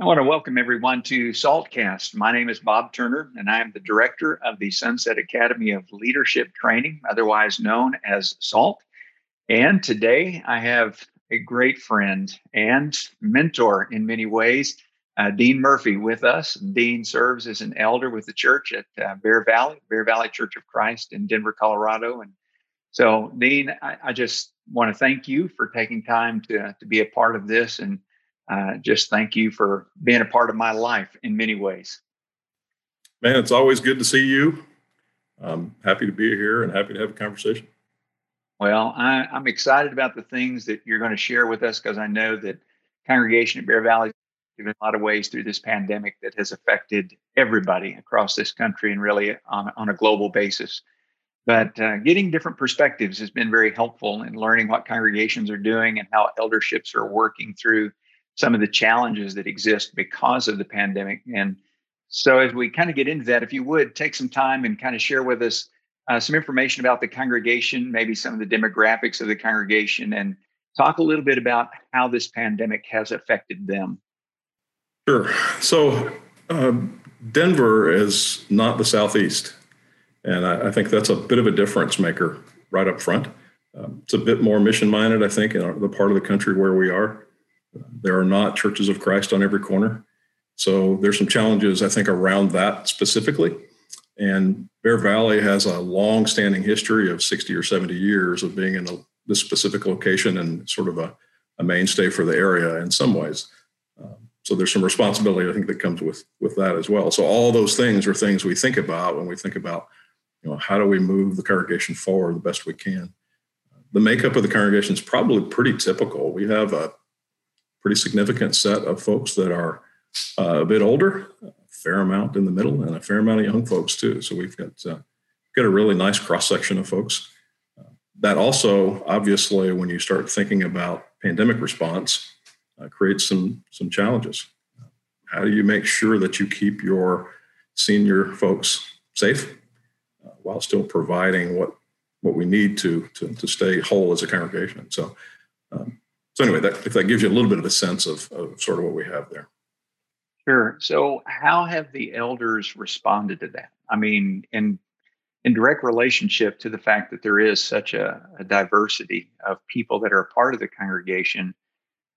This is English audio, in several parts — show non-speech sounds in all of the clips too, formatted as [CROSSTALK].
I want to welcome everyone to SALTcast. My name is Bob Turner, and I am the director of the Sunset Academy of Leadership Training, otherwise known as SALT. And today I have a great friend and mentor in many ways, uh, Dean Murphy, with us. Dean serves as an elder with the church at uh, Bear Valley, Bear Valley Church of Christ in Denver, Colorado. And so, Dean, I, I just want to thank you for taking time to, to be a part of this and uh, just thank you for being a part of my life in many ways. Man, it's always good to see you. I'm happy to be here and happy to have a conversation. Well, I, am excited about the things that you're going to share with us because I know that congregation at Bear Valley in a lot of ways through this pandemic that has affected everybody across this country and really on, on a global basis. But uh, getting different perspectives has been very helpful in learning what congregations are doing and how elderships are working through some of the challenges that exist because of the pandemic. And so, as we kind of get into that, if you would take some time and kind of share with us uh, some information about the congregation, maybe some of the demographics of the congregation, and talk a little bit about how this pandemic has affected them. Sure. So, uh, Denver is not the Southeast. And I, I, think that's a bit of a difference maker right up front. Um, it's a bit more mission minded, I think, in the part of the country where we are. There are not churches of Christ on every corner. So there's some challenges, I think, around that specifically. And Bear Valley has a long standing history of 60 or 70 years of being in a, this specific location and sort of a, a, mainstay for the area in some ways. Um, so there's some responsibility, I think, that comes with, with that as well. So all those things are things we think about when we think about, you know, how do we move the congregation forward the best we can. The makeup of the congregation is probably pretty typical. We have a pretty significant set of folks that are uh, a bit older, a fair amount in the middle, and a fair amount of young folks too. So we've got uh, got a really nice cross section of folks. Uh, that also, obviously, when you start thinking about pandemic response, uh, creates some some challenges. How do you make sure that you keep your senior folks safe uh, while still providing what what we need to to, to stay whole as a congregation? So. Um, so anyway, that, if that gives you a little bit of a sense of, of sort of what we have there. Sure. So how have the elders responded to that? I mean, in in direct relationship to the fact that there is such a, a diversity of people that are a part of the congregation,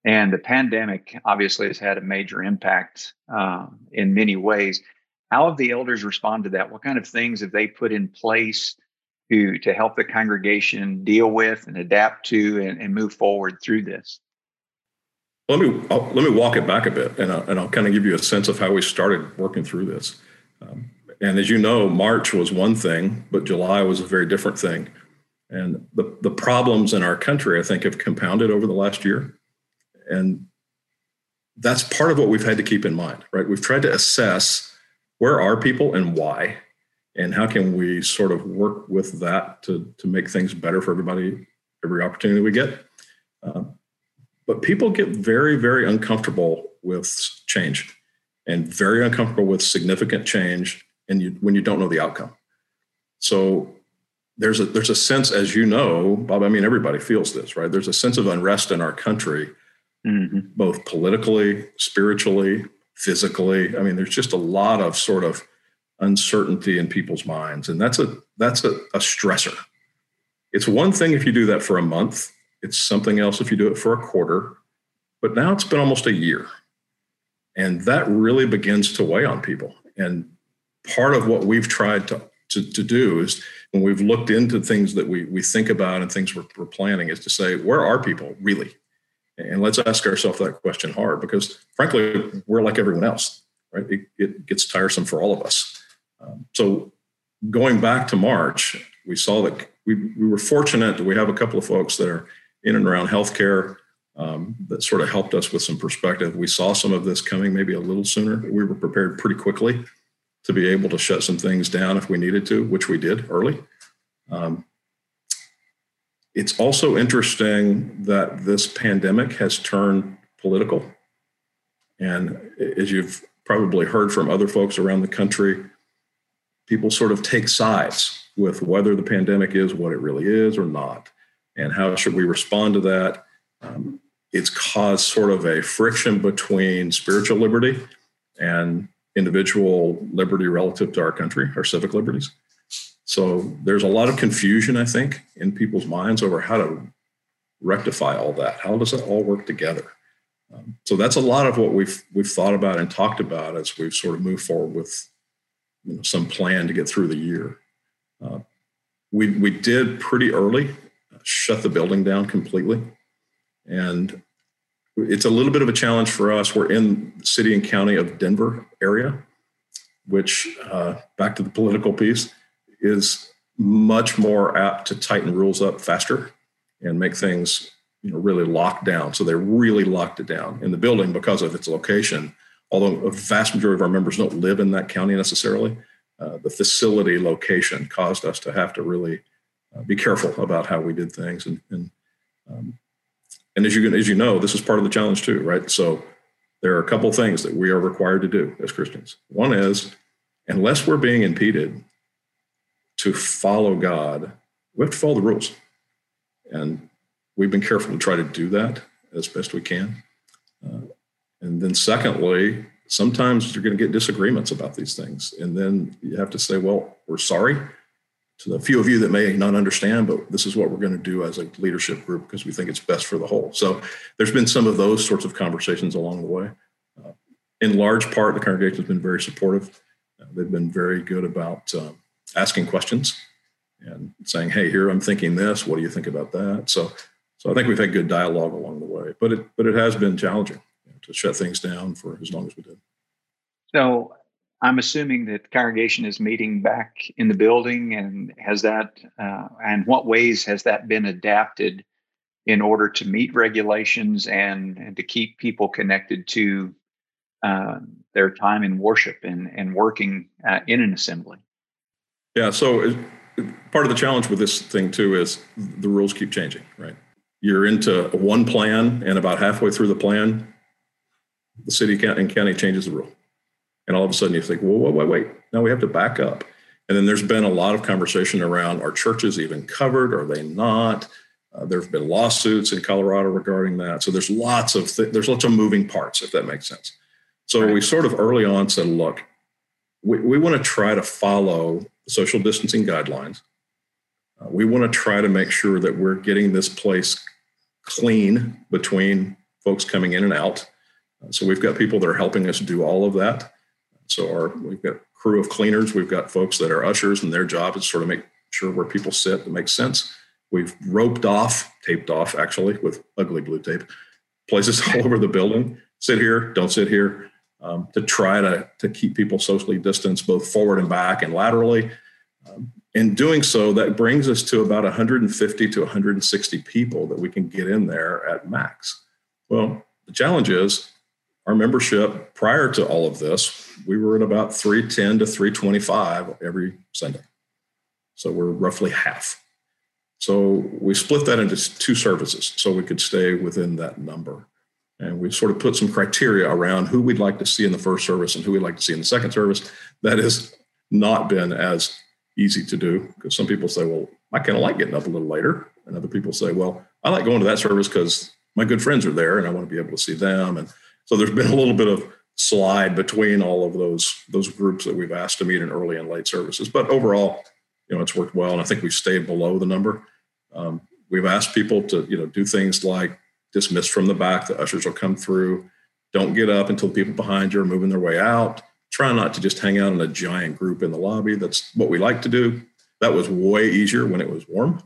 and the pandemic obviously has had a major impact um, in many ways. How have the elders responded to that? What kind of things have they put in place to to help the congregation deal with and adapt to and, and move forward through this? Let me I'll, let me walk it back a bit, and I'll, and I'll kind of give you a sense of how we started working through this. Um, and as you know, March was one thing, but July was a very different thing. And the, the problems in our country, I think, have compounded over the last year. And that's part of what we've had to keep in mind, right? We've tried to assess where are people and why and how can we sort of work with that to, to make things better for everybody every opportunity we get? Um, but people get very very uncomfortable with change and very uncomfortable with significant change and you, when you don't know the outcome. So there's a there's a sense as you know bob i mean everybody feels this right? There's a sense of unrest in our country mm-hmm. both politically spiritually physically. I mean there's just a lot of sort of uncertainty in people's minds. And that's a that's a, a stressor. It's one thing if you do that for a month. It's something else if you do it for a quarter. But now it's been almost a year. And that really begins to weigh on people. And part of what we've tried to, to, to do is when we've looked into things that we, we think about and things we're, we're planning is to say where are people really? And let's ask ourselves that question hard because frankly we're like everyone else right? It, it gets tiresome for all of us um, so going back to March, we saw that we, we were fortunate that we have a couple of folks that are in and around healthcare um, that sort of helped us with some perspective. We saw some of this coming maybe a little sooner. We were prepared pretty quickly to be able to shut some things down if we needed to, which we did early. Um, it's also interesting that this pandemic has turned political. And as you've probably heard from other folks around the country, people sort of take sides with whether the pandemic is what it really is or not, and how should we respond to that. Um, it's caused sort of a friction between spiritual liberty and individual liberty relative to our country, our civic liberties. So there's a lot of confusion, I think, in people's minds over how to rectify all that. How does it all work together? Um, so that's a lot of what we've we've thought about and talked about as we've sort of moved forward with you know, some plan to get through the year. Uh, we we did pretty early shut the building down completely, and it's a little bit of a challenge for us. We're in city and county of Denver area, which uh, back to the political piece is much more apt to tighten rules up faster and make things you know really locked down. So they really locked it down in the building because of its location. Although a vast majority of our members don't live in that county necessarily, uh, the facility location caused us to have to really uh, be careful about how we did things. And, and, um, and as you as you know, this is part of the challenge too, right? So there are a couple things that we are required to do as Christians. One is, unless we're being impeded to follow God, we have to follow the rules. And we've been careful to try to do that as best we can. Uh, and then, secondly, sometimes you're going to get disagreements about these things. And then you have to say, well, we're sorry to the few of you that may not understand, but this is what we're going to do as a leadership group because we think it's best for the whole. So there's been some of those sorts of conversations along the way. Uh, in large part, the congregation has been very supportive. Uh, they've been very good about um, asking questions and saying, "Hey, here I'm thinking this. What do you think about that?" So, so I think we've had good dialogue along the way, but it but it has been challenging to shut things down for as long as we did. So, I'm assuming that congregation is meeting back in the building, and has that uh, and what ways has that been adapted in order to meet regulations and and to keep people connected to uh, their time in worship and and working uh, in an assembly? Yeah, so part of the challenge with this thing too is the rules keep changing, right? You're into one plan, and about halfway through the plan, the city and county changes the rule. And all of a sudden you think, well, wait, wait, wait. Now we have to back up. And then there's been a lot of conversation around are churches even covered? Are they not? Uh, there have been lawsuits in Colorado regarding that. So there's lots of th- there's lots of moving parts, if that makes sense. So right. we sort of early on said, look, we, we want to try to follow social distancing guidelines. Uh, we want to try to make sure that we're getting this place clean between folks coming in and out. So we've got people that are helping us do all of that. So our we've got a crew of cleaners, we've got folks that are ushers, and their job is sort of make sure where people sit that makes sense. We've roped off, taped off actually with ugly blue tape, places [LAUGHS] all over the building. Sit here, don't sit here um, to try to, to keep people socially distanced both forward and back and laterally. Um, in doing so, that brings us to about 150 to 160 people that we can get in there at max. Well, the challenge is our membership prior to all of this, we were at about 310 to 325 every Sunday. So we're roughly half. So we split that into two services so we could stay within that number. And we sort of put some criteria around who we'd like to see in the first service and who we'd like to see in the second service. That has not been as easy to do because some people say, well, I kind of like getting up a little later. And other people say, well, I like going to that service because my good friends are there and I want to be able to see them. And so there's been a little bit of slide between all of those those groups that we've asked to meet in early and late services. But overall, you know, it's worked well, and I think we've stayed below the number. Um, we've asked people to you know do things like dismiss from the back. The ushers will come through. Don't get up until people behind you are moving their way out. Try not to just hang out in a giant group in the lobby. That's what we like to do. That was way easier when it was warm,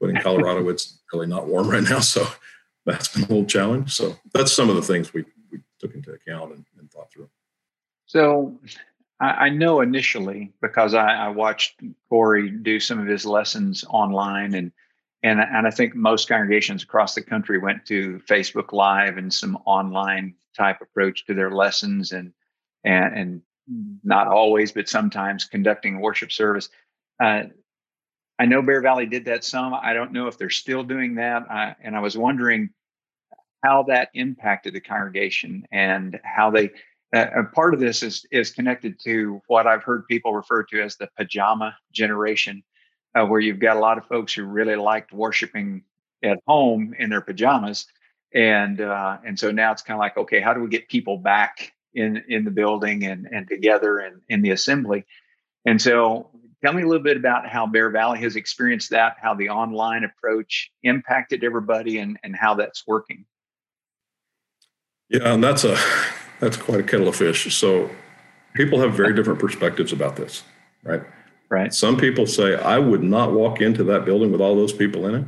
but in Colorado, it's really not warm right now. So [LAUGHS] that's been a little challenge. So that's some of the things we took into account and, and thought through. So I, I know initially because I, I, watched Corey do some of his lessons online and and and I think most congregations across the country went to Facebook Live and some online type approach to their lessons and and and not always, but sometimes conducting worship service. Uh, I know Bear Valley did that some. I don't know if they're still doing that. I, and I was wondering how that impacted the congregation and how they. Uh, part of this is is connected to what I've heard people refer to as the pajama generation uh, where you've got a lot of folks who really liked worshiping at home in their pajamas and uh, and so now it's kind of like okay how do we get people back in in the building and and together and in the assembly and so tell me a little bit about how bear valley has experienced that how the online approach impacted everybody and and how that's working yeah and that's a that's quite a kettle of fish so people have very different perspectives about this right right some people say i would not walk into that building with all those people in it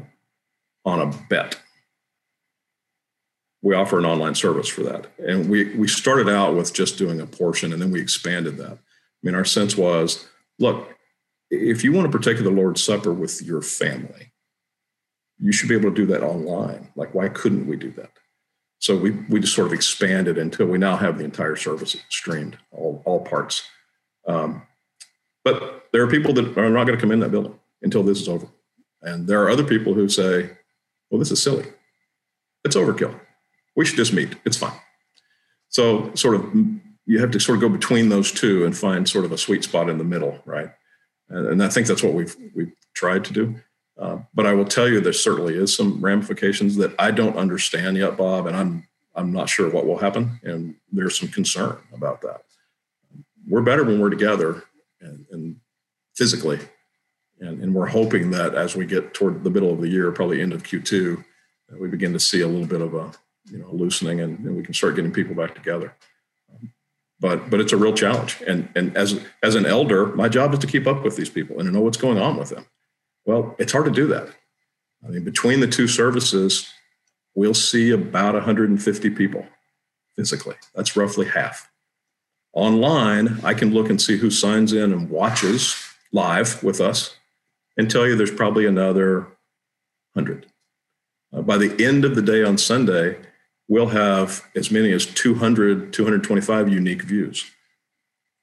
on a bet we offer an online service for that. And we we started out with just doing a portion and then we expanded that. I mean, our sense was, look, if you want to partake of the Lord's Supper with your family, you should be able to do that online. Like, why couldn't we do that? So we we just sort of expanded until we now have the entire service streamed, all all parts. Um, but there are people that are not going to come in that building until this is over, and there are other people who say, "Well, this is silly. It's overkill we should just meet. It's fine. So sort of you have to sort of go between those two and find sort of a sweet spot in the middle, right? And, and I think that's what we've we've tried to do. Uh, but I will tell you, there certainly is some ramifications that I don't understand yet, Bob, and I'm I'm not sure what will happen, and there's some concern about that. We're better when we're together and, and physically, and, and we're hoping that as we get toward the middle of the year, probably end of Q2, we begin to see a little bit of a you know loosening and, and we can start getting people back together but but it's a real challenge and and as as an elder my job is to keep up with these people and to know what's going on with them well it's hard to do that. I mean between the two services we'll see about 150 people physically. That's roughly half. Online i can look and see who signs in and watches live with us and tell you there's probably another 100 uh, by the end of the day on sunday we'll have as many as 200, 225 unique views.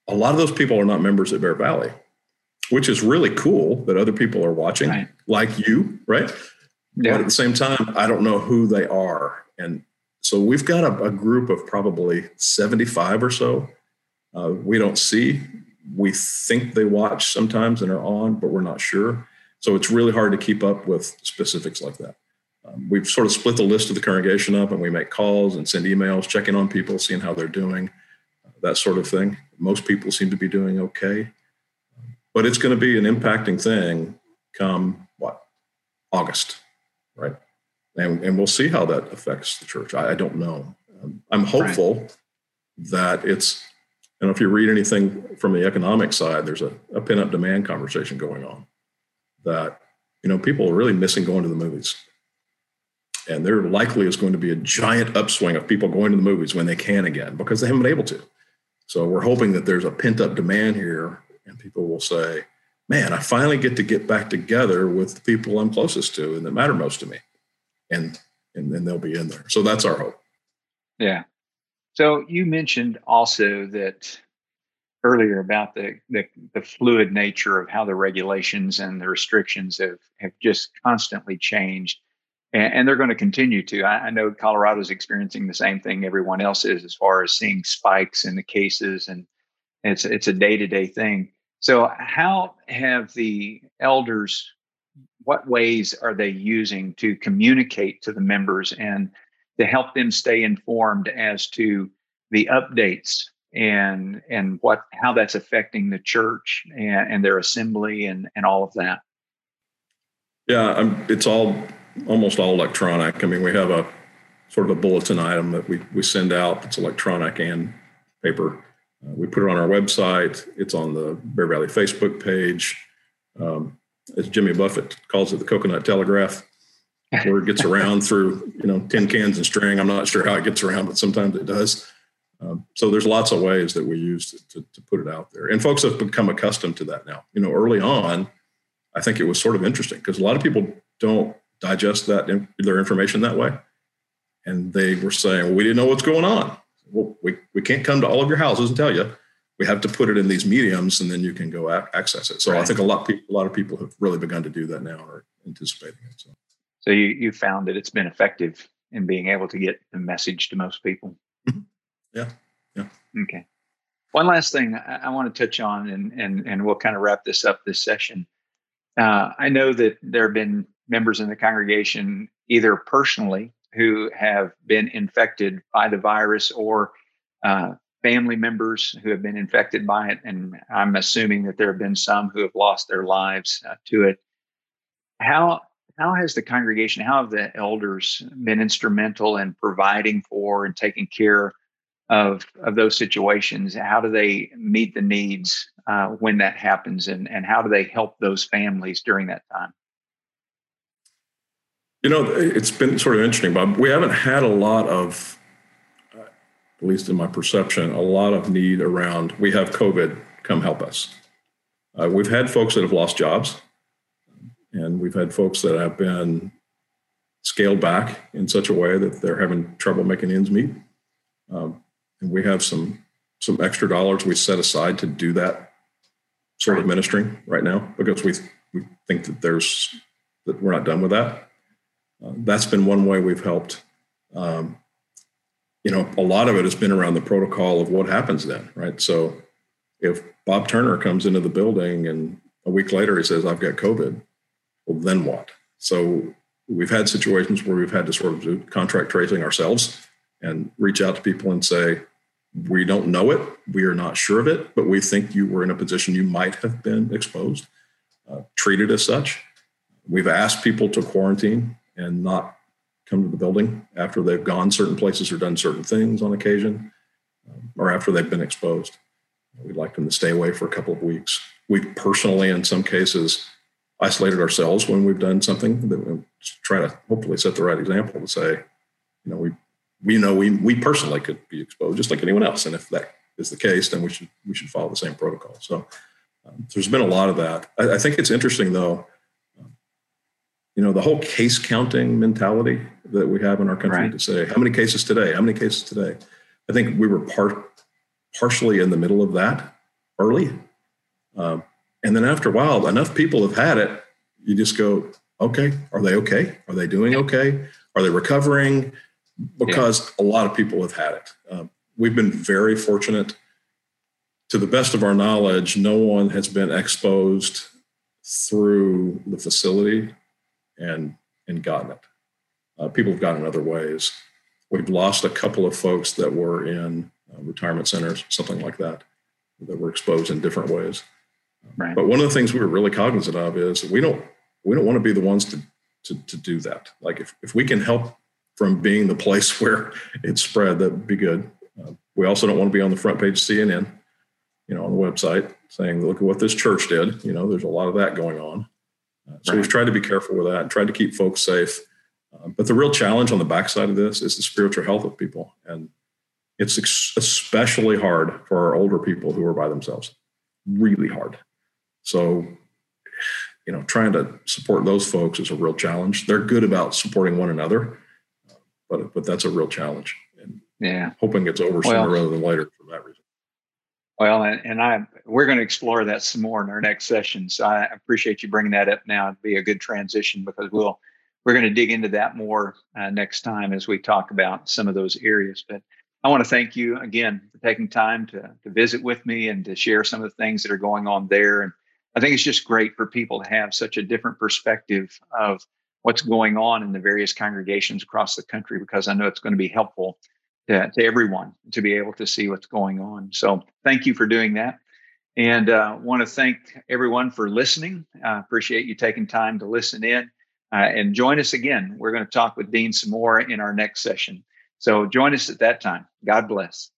A lot of those people are not members at Bear Valley, which is really cool that other people are watching, right. like you, right? Yeah. But at the same time, I don't know who they are. And so we've got a, a group of probably 75 or so. Uh, we don't see. We think they watch sometimes and are on, but we're not sure. So it's really hard to keep up with specifics like that. Um, we've sort of split the list of the congregation up and we make calls and send emails, checking on people, seeing how they're doing, uh, that sort of thing. Most people seem to be doing okay. But it's going to be an impacting thing come what? August, right? And, and we'll see how that affects the church. I, I don't know. Um, I'm hopeful right. that it's, you know, if you read anything from the economic side, there's a, a pin up demand conversation going on that, you know, people are really missing going to the movies and there likely is going to be a giant upswing of people going to the movies when they can again because they haven't been able to. So we're hoping that there's a pent up demand here people will say, man, I finally get to get back together with the people I'm closest to and that matter most to me. And and then they'll be in there. So that's our hope. Yeah. So you mentioned also that earlier about the, the, the fluid nature of how the regulations and the restrictions have have just constantly changed and, and they're going to continue to. I, I know Colorado's experiencing the same thing everyone else is, as far as seeing spikes in the cases, and it's it's a day to day thing. So, how have the elders? What ways are they using to communicate to the members and to help them stay informed as to the updates and and what how that's affecting the church and, and their assembly and and all of that? Yeah, I'm, it's all almost all electronic. I mean, we have a sort of a bulletin item that we, we send out that's electronic and paper. Uh, we put it on our website. It's on the Bear Valley Facebook page. Um, as Jimmy Buffett calls it, the coconut telegraph, where it gets [LAUGHS] around through you know tin cans and string. I'm not sure how it gets around, but sometimes it does. Um, so there's lots of ways that we use to, to, to put it out there, and folks have become accustomed to that now. You know, early on, I think it was sort of interesting because a lot of people don't digest that their information that way. And they were saying, well, we didn't know what's going on. Well, we, we can't come to all of your houses and tell you. We have to put it in these mediums, and then you can go a- access it. So right. I think a lot of people, a lot of people have really begun to do that now, or anticipating it. So, so you you found that it's been effective in being able to get the message to most people. Mm-hmm. Yeah, yeah. Okay. One last thing I, I want to touch on, and and and we'll kind of wrap this up this session. Uh, I know that there have been members in the congregation, either personally who have been infected by the virus or uh, family members who have been infected by it. And I'm assuming that there have been some who have lost their lives uh, to it. How how has the congregation, how have the elders been instrumental in providing for and taking care of of those situations? How do they meet the needs uh, when that happens, and and how do they help those families during that time? You know, it's been sort of interesting, Bob. We haven't had a lot of, uh, at least in my perception, a lot of need around. We have COVID. Come help us. Uh, we've had folks that have lost jobs, and we've had folks that have been scaled back in such a way that they're having trouble making ends meet. Um, and we have some some extra dollars we set aside to do that sort of ministering right now because we we think that there's that we're not done with that. That's been one way we've helped. Um, you know, a lot of it has been around the protocol of what happens then, right? So if Bob Turner comes into the building and a week later he says, I've got COVID, well, then what? So we've had situations where we've had to sort of do contract tracing ourselves and reach out to people and say, we don't know it, we are not sure of it, but we think you were in a position you might have been exposed, uh, treated as such. We've asked people to quarantine and not come to the building after they've gone certain places or done certain things on occasion, um, or after they've been exposed. We'd like them to stay away for a couple of weeks. We've personally, in some cases, isolated ourselves when we've done something that we try to hopefully set the right example to say, you know, we we know we we personally could be exposed just like anyone else, and if that is the case, then we should we should follow the same protocol. So um, there's been a lot of that. I, I think it's interesting though. You know, the whole case counting mentality that we have in our country right. to say how many cases today, how many cases today. I think we were part partially in the middle of that early. Um, and then after a while, enough people have had it, you just go, okay, are they okay? Are they doing okay? Are they recovering? Because yeah. a lot of people have had it. Um, we've been very fortunate. To the best of our knowledge, no one has been exposed through the facility and and gotten it. Uh, people have gotten in other ways. We've lost a couple of folks that were in uh, retirement centers, something like that, that were exposed in different ways. Right. But one of the things we were really cognizant of is we don't we don't want to be the ones to to, to do that. Like if, if we can help from being the place [LAUGHS] where it's spread, that'd be good. Uh, we also don't want to be on the front page of CNN, you know, on the website saying, look at what this church did. You know, there's a lot of that going on. So right. we've tried to be careful with that and tried to keep folks safe. Uh, but the real challenge on the backside of this is the spiritual health of people. And it's ex- especially hard for our older people who are by themselves. Really hard. So, you know, trying to support those folks is a real challenge. They're good about supporting one another, but but that's a real challenge. And yeah, hoping it's over sooner rather than later for that reason. Well, and, and I we're going to explore that some more in our next session. So I appreciate you bringing that up now. It'd be a good transition because we'll we're going to dig into that more uh, next time as we talk about some of those areas. But I want to thank you again for taking time to to visit with me and to share some of the things that are going on there and I think it's just great for people to have such a different perspective of what's going on in the various congregations across the country because I know it's going to be helpful to, to everyone to be able to see what's going on. So thank you for doing that. And uh, want to thank everyone for listening. I uh, appreciate you taking time to listen in uh, and join us again. We're going to talk with Dean some more in our next session. So join us at that time. God bless.